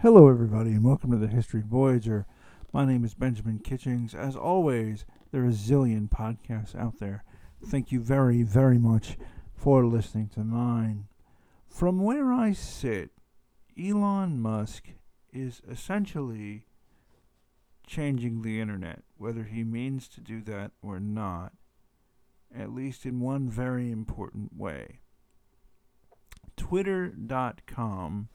Hello, everybody, and welcome to the History Voyager. My name is Benjamin Kitchings. As always, there are a zillion podcasts out there. Thank you very, very much for listening to mine. From where I sit, Elon Musk is essentially changing the internet, whether he means to do that or not, at least in one very important way. Twitter.com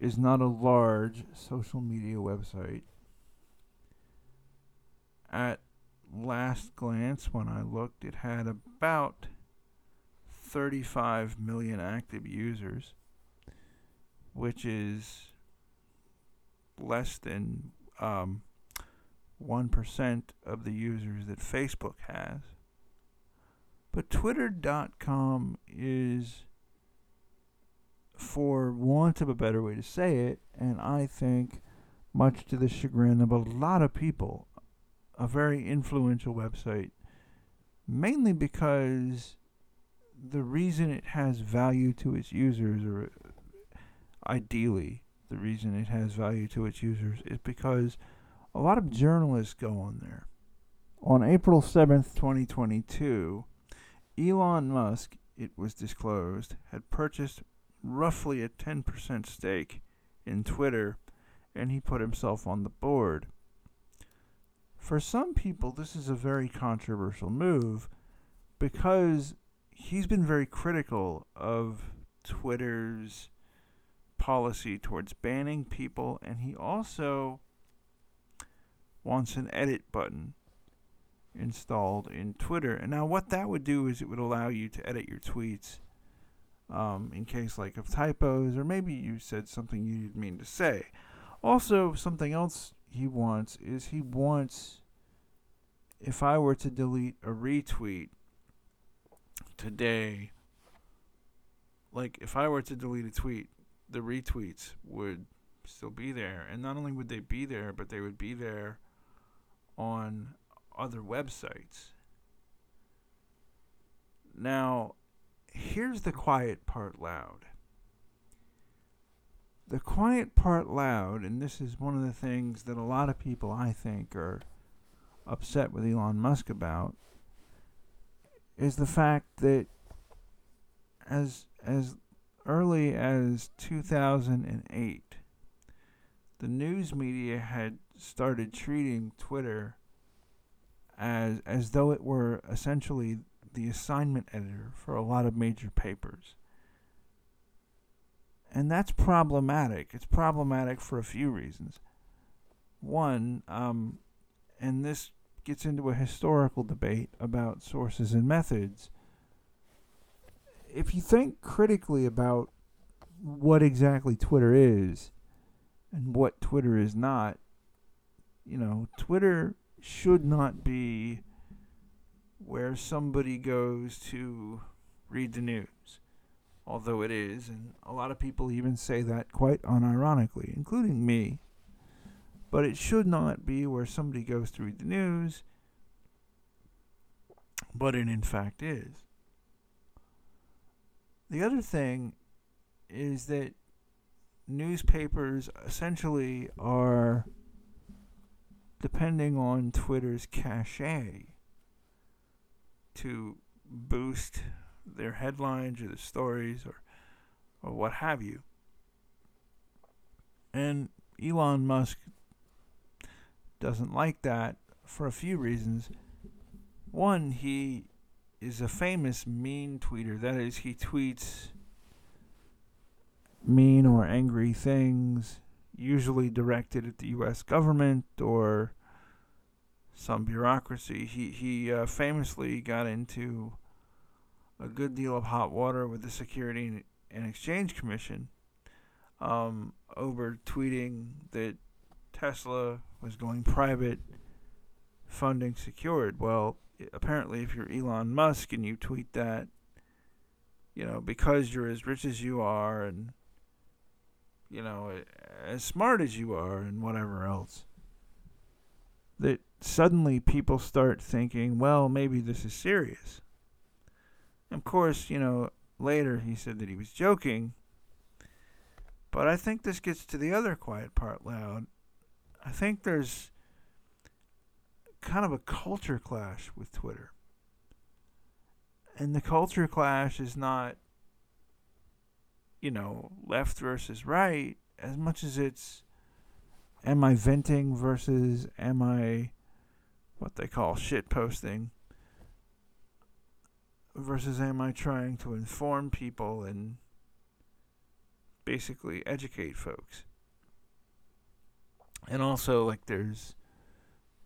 is not a large social media website. At last glance, when I looked, it had about 35 million active users, which is less than um, 1% of the users that Facebook has. But Twitter.com is for want of a better way to say it, and I think, much to the chagrin of a lot of people, a very influential website, mainly because the reason it has value to its users, or ideally, the reason it has value to its users, is because a lot of journalists go on there. On April 7th, 2022, Elon Musk, it was disclosed, had purchased roughly a 10% stake in Twitter, and he put himself on the board. For some people, this is a very controversial move because he's been very critical of Twitter's policy towards banning people, and he also wants an edit button installed in Twitter. And now, what that would do is it would allow you to edit your tweets um, in case like of typos, or maybe you said something you didn't mean to say. Also, something else he wants is he wants if I were to delete a retweet today, like if I were to delete a tweet, the retweets would still be there. And not only would they be there, but they would be there on other websites. Now, here's the quiet part loud. The quiet part loud, and this is one of the things that a lot of people, I think, are upset with Elon Musk about, is the fact that as as early as 2008, the news media had started treating Twitter as as though it were essentially the assignment editor for a lot of major papers. And that's problematic. It's problematic for a few reasons. One, um, and this gets into a historical debate about sources and methods. If you think critically about what exactly Twitter is and what Twitter is not, you know, Twitter should not be where somebody goes to read the news, although it is, and a lot of people even say that quite unironically, including me. But it should not be where somebody goes to read the news, but it in fact is. The other thing is that newspapers essentially are depending on Twitter's cachet to boost their headlines or the stories or or what have you. And Elon Musk doesn't like that for a few reasons. One, he is a famous mean tweeter. That is, he tweets mean or angry things, usually directed at the U.S. government or some bureaucracy. He he uh, famously got into a good deal of hot water with the Security and Exchange Commission um, over tweeting that Tesla was going private, funding secured. Well, apparently, if you're Elon Musk and you tweet that, you know, because you're as rich as you are and you know as smart as you are and whatever else that suddenly people start thinking, well, maybe this is serious. Of course, you know, later he said that he was joking. But I think this gets to the other quiet part loud. I think there's kind of a culture clash with Twitter. And the culture clash is not, you know, left versus right as much as it's am I venting versus am I what they call shit posting versus am I trying to inform people and basically educate folks. And also like there's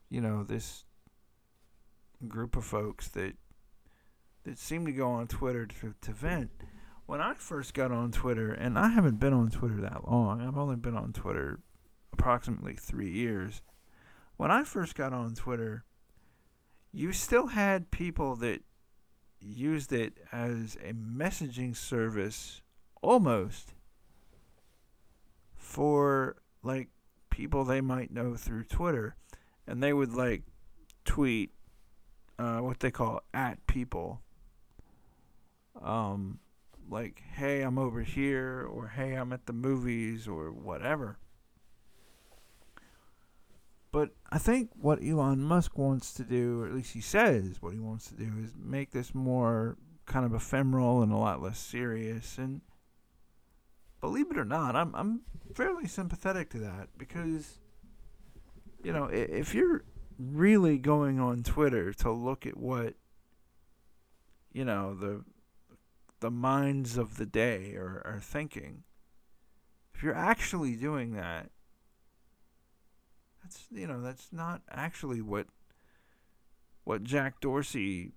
you know this group of folks that that seem to go on Twitter to, to vent. When I first got on Twitter, and I haven't been on Twitter that long, I've only been on Twitter approximately three years. When I first got on Twitter, you still had people that used it as a messaging service almost for like people they might know through Twitter. And they would like tweet uh, what they call at people. Um like hey I'm over here or hey I'm at the movies or whatever but I think what Elon Musk wants to do, or at least he says what he wants to do, is make this more kind of ephemeral and a lot less serious. And believe it or not, I'm I'm fairly sympathetic to that because you know if you're really going on Twitter to look at what you know the the minds of the day are, are thinking, if you're actually doing that, that's you know that's not actually what what Jack Dorsey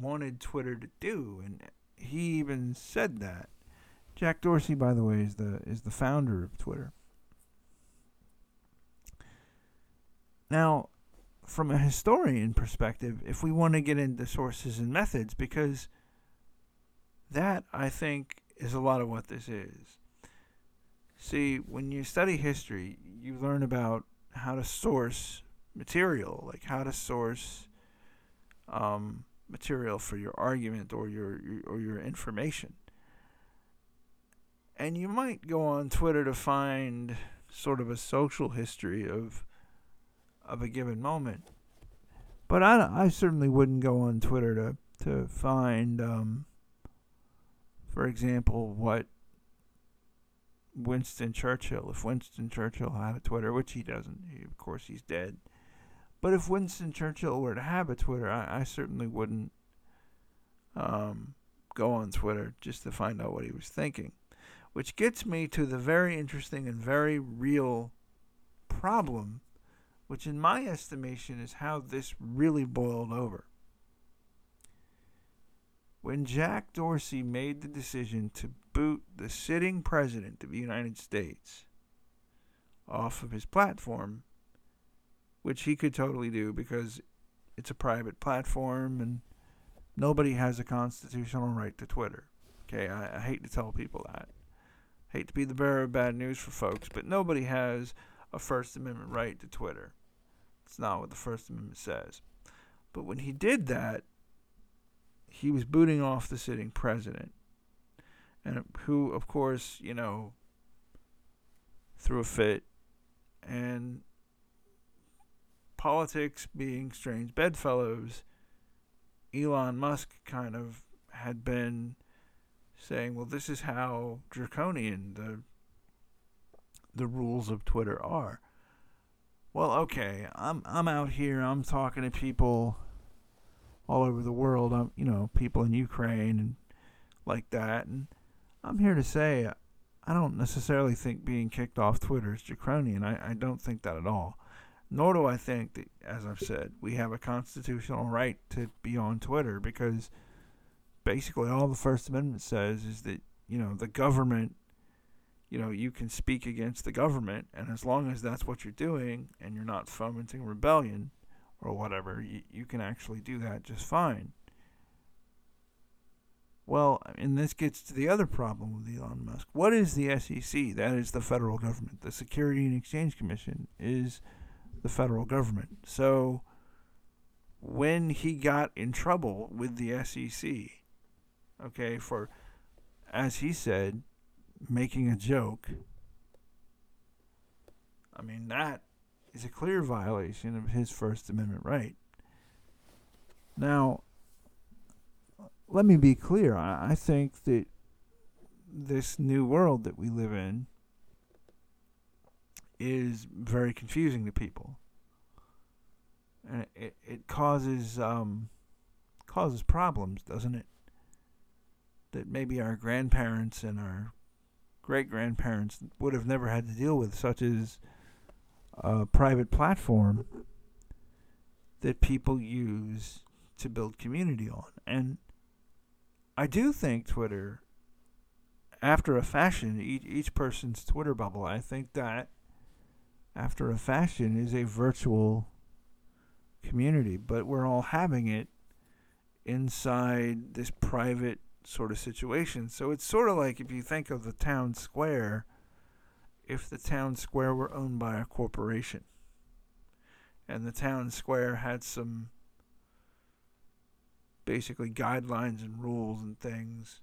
wanted Twitter to do, and he even said that. Jack Dorsey, by the way, is the is the founder of Twitter. Now, from a historian perspective, if we want to get into sources and methods, because that I think is a lot of what this is. See, when you study history, you learn about how to source material, like how to source um, material for your argument or your, your or your information. And you might go on Twitter to find sort of a social history of of a given moment. But I, I certainly wouldn't go on Twitter to to find, um, for example, what Winston Churchill. If Winston Churchill had a Twitter, which he doesn't, he, of course he's dead. But if Winston Churchill were to have a Twitter, I, I certainly wouldn't um, go on Twitter just to find out what he was thinking. Which gets me to the very interesting and very real problem, which in my estimation is how this really boiled over. When Jack Dorsey made the decision to boot the sitting president of the United States off of his platform, which he could totally do because it's a private platform and nobody has a constitutional right to Twitter. Okay, I, I hate to tell people that. hate to be the bearer of bad news for folks, but nobody has a First Amendment right to Twitter. It's not what the First Amendment says. But when he did that, he was booting off the sitting president and who, of course, you know, threw a fit, and politics being strange bedfellows, Elon Musk kind of had been saying, "Well, this is how draconian the the rules of Twitter are." Well, okay, I'm I'm out here. I'm talking to people all over the world. I'm, you know, people in Ukraine and like that, and I'm here to say I don't necessarily think being kicked off Twitter is draconian. I, I don't think that at all. Nor do I think that, as I've said, we have a constitutional right to be on Twitter because basically all the First Amendment says is that, you know, the government, you know, you can speak against the government, and as long as that's what you're doing and you're not fomenting rebellion or whatever, you, you can actually do that just fine. Well, and this gets to the other problem with Elon Musk. What is the SEC? That is the federal government. The Security and Exchange Commission is the federal government. So when he got in trouble with the SEC, okay, for, as he said, making a joke I mean, that is a clear violation of his First Amendment right. Now, let me be clear. I, think that this new world that we live in is very confusing to people. And it, it causes um, causes problems, doesn't it? That maybe our grandparents and our great grandparents would have never had to deal with, such as a private platform that people use to build community on. And I do think Twitter, after a fashion, each, each person's Twitter bubble, I think that after a fashion is a virtual community, but we're all having it inside this private sort of situation. So it's sort of like if you think of the town square, if the town square were owned by a corporation and the town square had some basically guidelines and rules and things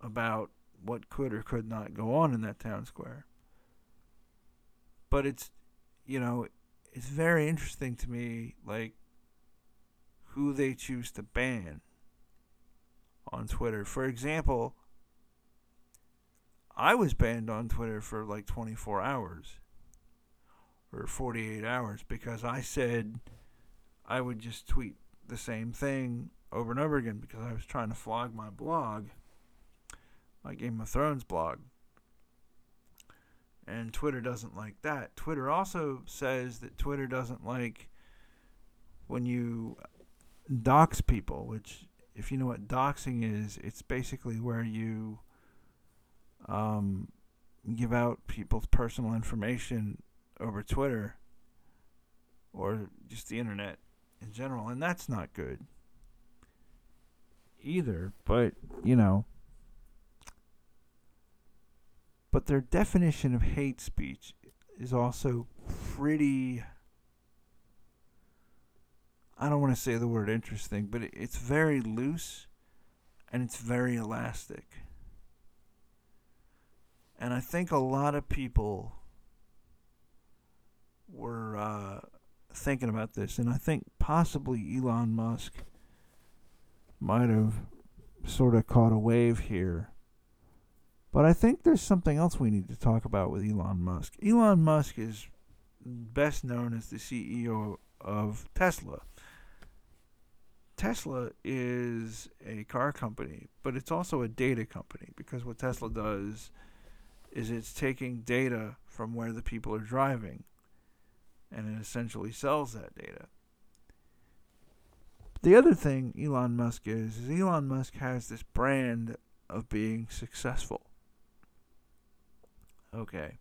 about what could or could not go on in that town square. But it's, you know, it's very interesting to me, like, who they choose to ban on Twitter. For example, I was banned on Twitter for like 24 hours or 48 hours because I said I would just tweet the same thing over and over again because I was trying to flog my blog, my Game of Thrones blog. And Twitter doesn't like that. Twitter also says that Twitter doesn't like when you dox people, which, if you know what doxing is, it's basically where you um, give out people's personal information over Twitter or just the internet in general, and that's not good either. But, you know, but their definition of hate speech is also pretty. I don't want to say the word interesting, but it's very loose and it's very elastic. And I think a lot of people were uh, thinking about this, and I think possibly Elon Musk might have sort of caught a wave here. But I think there's something else we need to talk about with Elon Musk. Elon Musk is best known as the CEO of Tesla. Tesla is a car company, but it's also a data company because what Tesla does is it's taking data from where the people are driving and it essentially sells that data. The other thing Elon Musk is, is Elon Musk has this brand of being successful. Okay.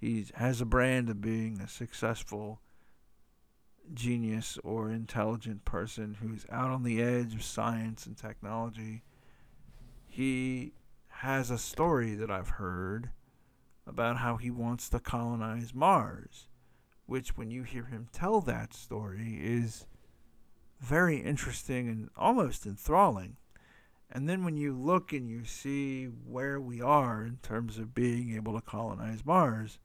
He has a brand of being a successful genius or intelligent person who's out on the edge of science and technology. He has a story that I've heard about how he wants to colonize Mars, which, when you hear him tell that story, is very interesting and almost enthralling. And then when you look and you see where we are in terms of being able to colonize Mars,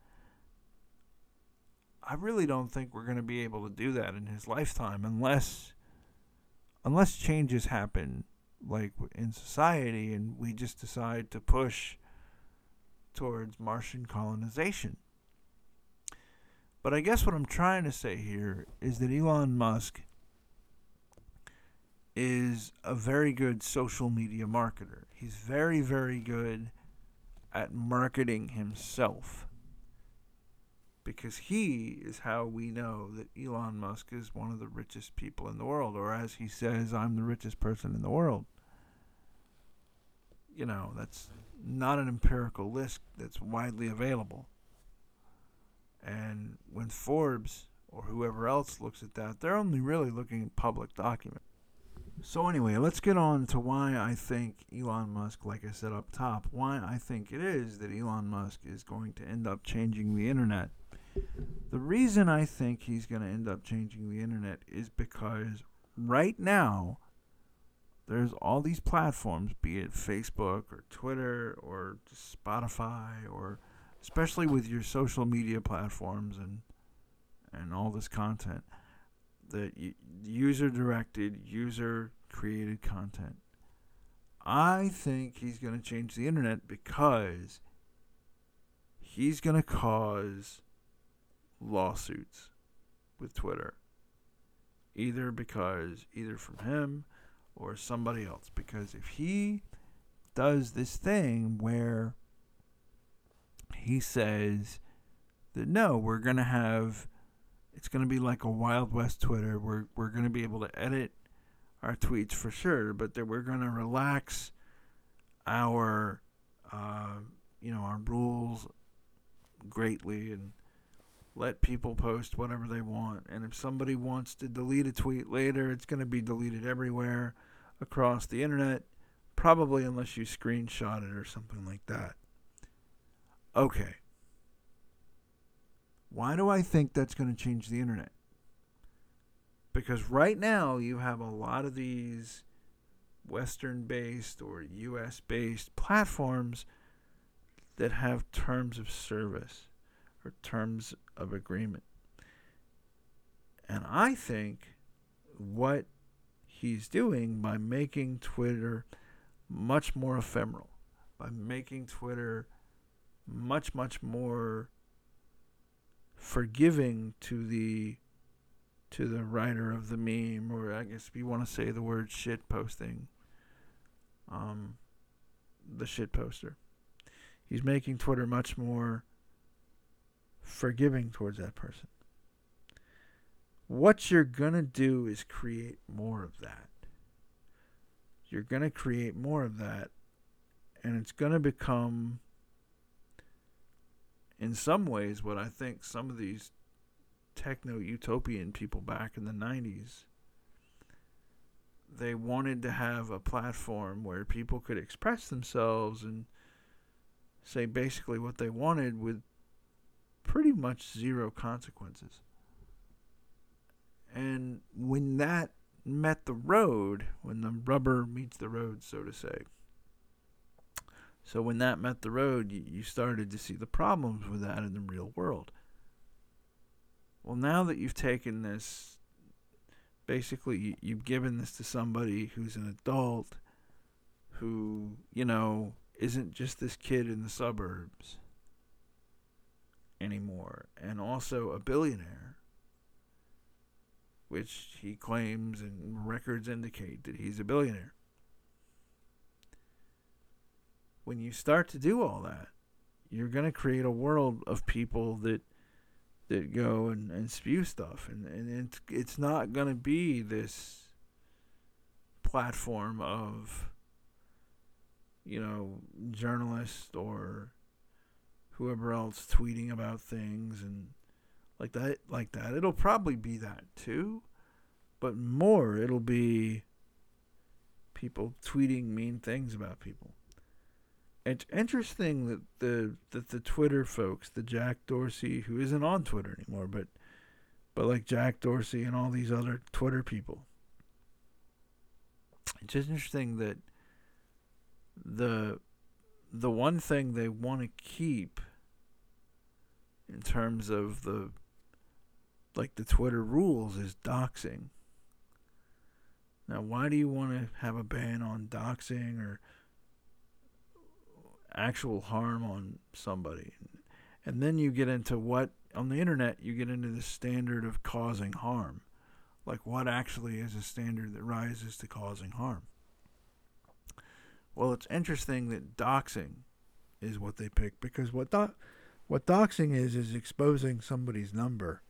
I really don't think we're going to be able to do that in his lifetime unless unless changes happen like in society and we just decide to push towards Martian colonization. But I guess what I'm trying to say here is that Elon Musk is a very good social media marketer. He's very, very good at marketing himself. Because he is how we know that Elon Musk is one of the richest people in the world, or as he says, I'm the richest person in the world. You know, that's not an empirical list that's widely available. And when Forbes or whoever else looks at that, they're only really looking at public documents. So anyway, let's get on to why I think Elon Musk, like I said up top, why I think it is that Elon Musk is going to end up changing the internet. The reason I think he's going to end up changing the internet is because right now there's all these platforms, be it Facebook or Twitter or Spotify or especially with your social media platforms and and all this content that user directed, user created content. I think he's going to change the internet because he's going to cause lawsuits with Twitter. Either because, either from him or somebody else. Because if he does this thing where he says that no, we're going to have, it's going to be like a Wild West Twitter. We're, we're going to be able to edit our tweets for sure, but that we're going to relax our, uh, you know, our rules greatly and let people post whatever they want. And if somebody wants to delete a tweet later, it's going to be deleted everywhere across the internet, probably unless you screenshot it or something like that. Okay. Why do I think that's going to change the internet? Because right now you have a lot of these Western based or US based platforms that have terms of service or terms of agreement. And I think what he's doing by making Twitter much more ephemeral, by making Twitter much, much more forgiving to the to the writer of the meme, or I guess if you want to say the word shit posting, um, the shit poster. He's making Twitter much more forgiving towards that person. What you're going to do is create more of that. You're going to create more of that, and it's going to become, in some ways, what I think some of these techno utopian people back in the 90s they wanted to have a platform where people could express themselves and say basically what they wanted with pretty much zero consequences. And when that met the road, when the rubber meets the road, so to say, so when that met the road, you, started to see the problems with that in the real world. Well, now that you've taken this, basically, you, you've given this to somebody who's an adult who, you know, isn't just this kid in the suburbs anymore, and also a billionaire, which he claims and records indicate that he's a billionaire. When you start to do all that, you're going to create a world of people that that go and, and spew stuff and, and it's it's not gonna be this platform of you know, journalists or whoever else tweeting about things and like that like that. It'll probably be that too, but more it'll be people tweeting mean things about people. It's interesting that the that the Twitter folks, the Jack Dorsey, who isn't on Twitter anymore, but but like Jack Dorsey and all these other Twitter people. It's just interesting that the the one thing they want to keep in terms of the like the Twitter rules is doxing. Now, why do you want to have a ban on doxing or actual harm on somebody? And then you get into what on the internet you get into the standard of causing harm. Like what actually is a standard that rises to causing harm? Well, it's interesting that doxing is what they pick because what do- what doxing is is exposing somebody's number,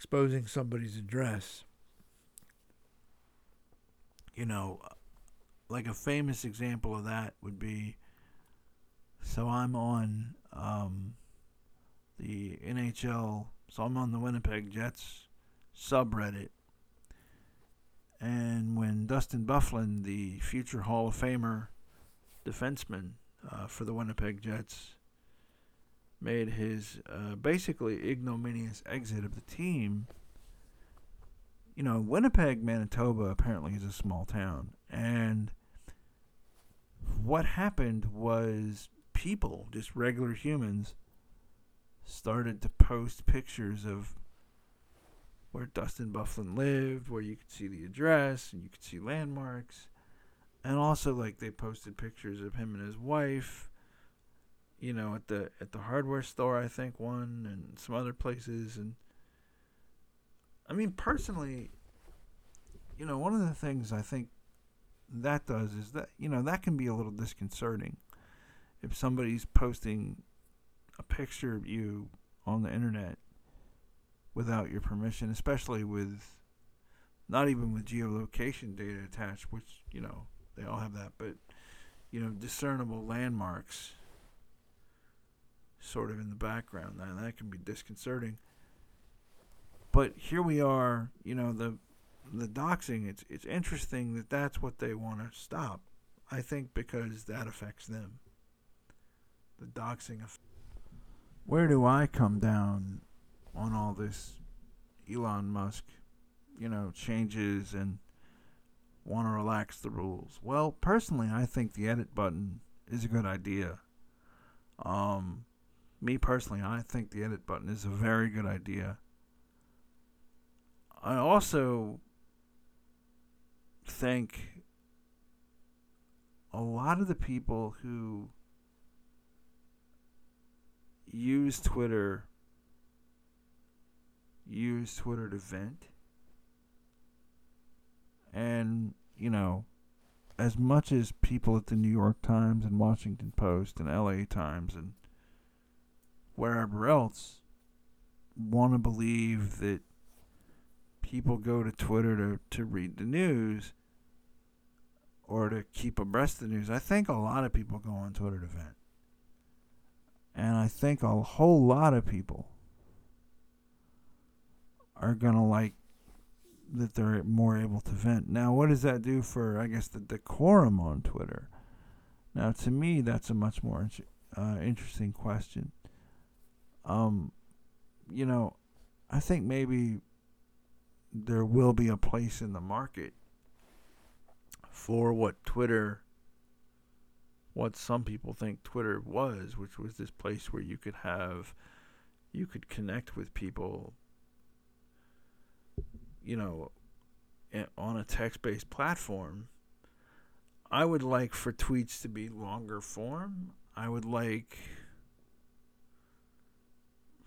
exposing somebody's address. You know, like a famous example of that would be so I'm on um, the NHL, so I'm on the Winnipeg Jets subreddit. And when Dustin Byfuglien, the future Hall of Famer, defenseman uh, for the Winnipeg Jets, made his uh, basically ignominious exit of the team. You know, Winnipeg, Manitoba apparently is a small town. And what happened was people, just regular humans, started to post pictures of where Dustin Byfuglien lived, where you could see the address and you could see landmarks. And also like they posted pictures of him and his wife, you know, at the at the hardware store I think one and some other places. And I mean personally, you know, one of the things I think that does is that you know, that can be a little disconcerting if somebody's posting a picture of you on the internet without your permission, especially with not even with geolocation data attached, which, you know, they all have that, but, you know, discernible landmarks sort of in the background. Now, that can be disconcerting. But here we are, you know, the the doxing, it's it's interesting that that's what they want to stop. I think because that affects them. The doxing effect where do I come down on all this Elon Musk, you know, changes and want to relax the rules? Well, personally, I think the edit button is a good idea. Um, me personally, I think the edit button is a very good idea. I also think a lot of the people who use Twitter use Twitter to vent. And, you know, as much as people at the New York Times and Washington Post and LA Times and wherever else want to believe that people go to Twitter to, to read the news or to keep abreast of the news, I think a lot of people go on Twitter to vent. And I think a whole lot of people are going to like that they're more able to vent. Now, what does that do for, I guess, the decorum on Twitter? Now, to me, that's a much more uh, interesting question. Um, you know, I think maybe there will be a place in the market for what Twitter what some people think Twitter was, which was this place where you could have, you could connect with people, you know, on a text based platform. I would like for tweets to be longer form. I would like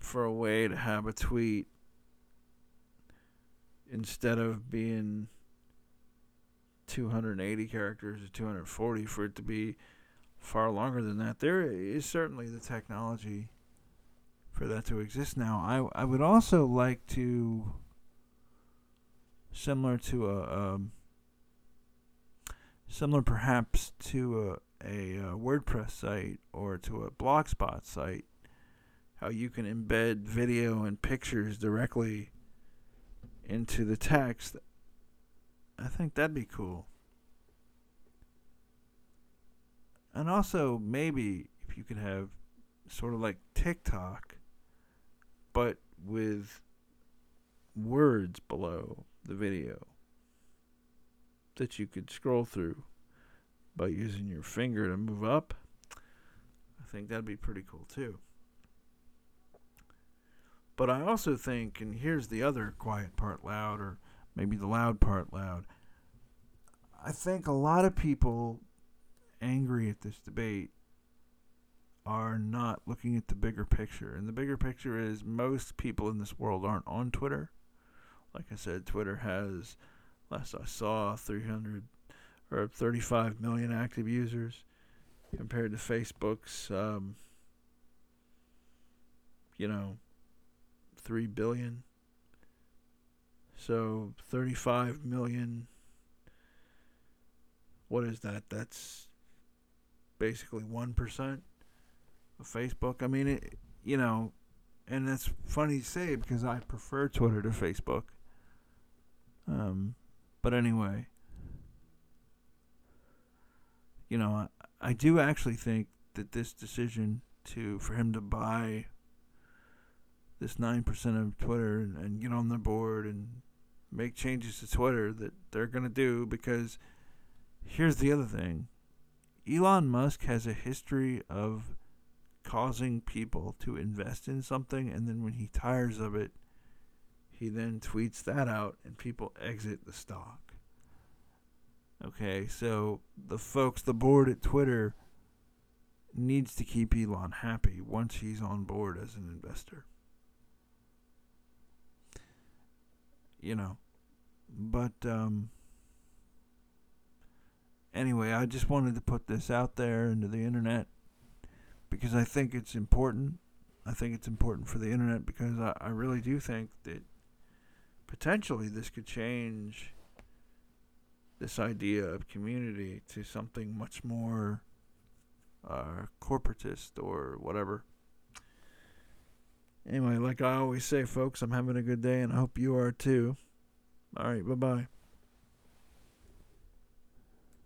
for a way to have a tweet instead of being 280 characters or 240 for it to be far longer than that. There is certainly the technology for that to exist now. I I would also like to, similar to a, um, similar perhaps to a, a, a WordPress site or to a Blogspot site, how you can embed video and pictures directly into the text. I think that'd be cool. And also, maybe if you could have sort of like TikTok, but with words below the video that you could scroll through by using your finger to move up. I think that'd be pretty cool too. But I also think, and here's the other quiet part loud, or maybe the loud part loud. I think a lot of people angry at this debate are not looking at the bigger picture. And the bigger picture is most people in this world aren't on Twitter. Like I said, Twitter has, last I saw, 300 or 35 million active users compared to Facebook's, um, you know, 3 billion. So 35 million. What is that? That's basically 1% of Facebook. I mean, it, you know, and that's funny to say because I prefer Twitter to Facebook. Um, but anyway, you know, I, I do actually think that this decision to for him to buy this nine percent of Twitter and, and get on the board and make changes to Twitter that they're gonna do because here's the other thing Elon Musk has a history of causing people to invest in something, and then when he tires of it, he then tweets that out, and people exit the stock. Okay, so the folks, the board at Twitter, needs to keep Elon happy once he's on board as an investor. You know, but um, anyway, I just wanted to put this out there into the internet because I think it's important. I think it's important for the internet because I, I really do think that potentially this could change this idea of community to something much more uh, corporatist or whatever. Anyway, like I always say, folks, I'm having a good day and I hope you are too. All right, bye bye.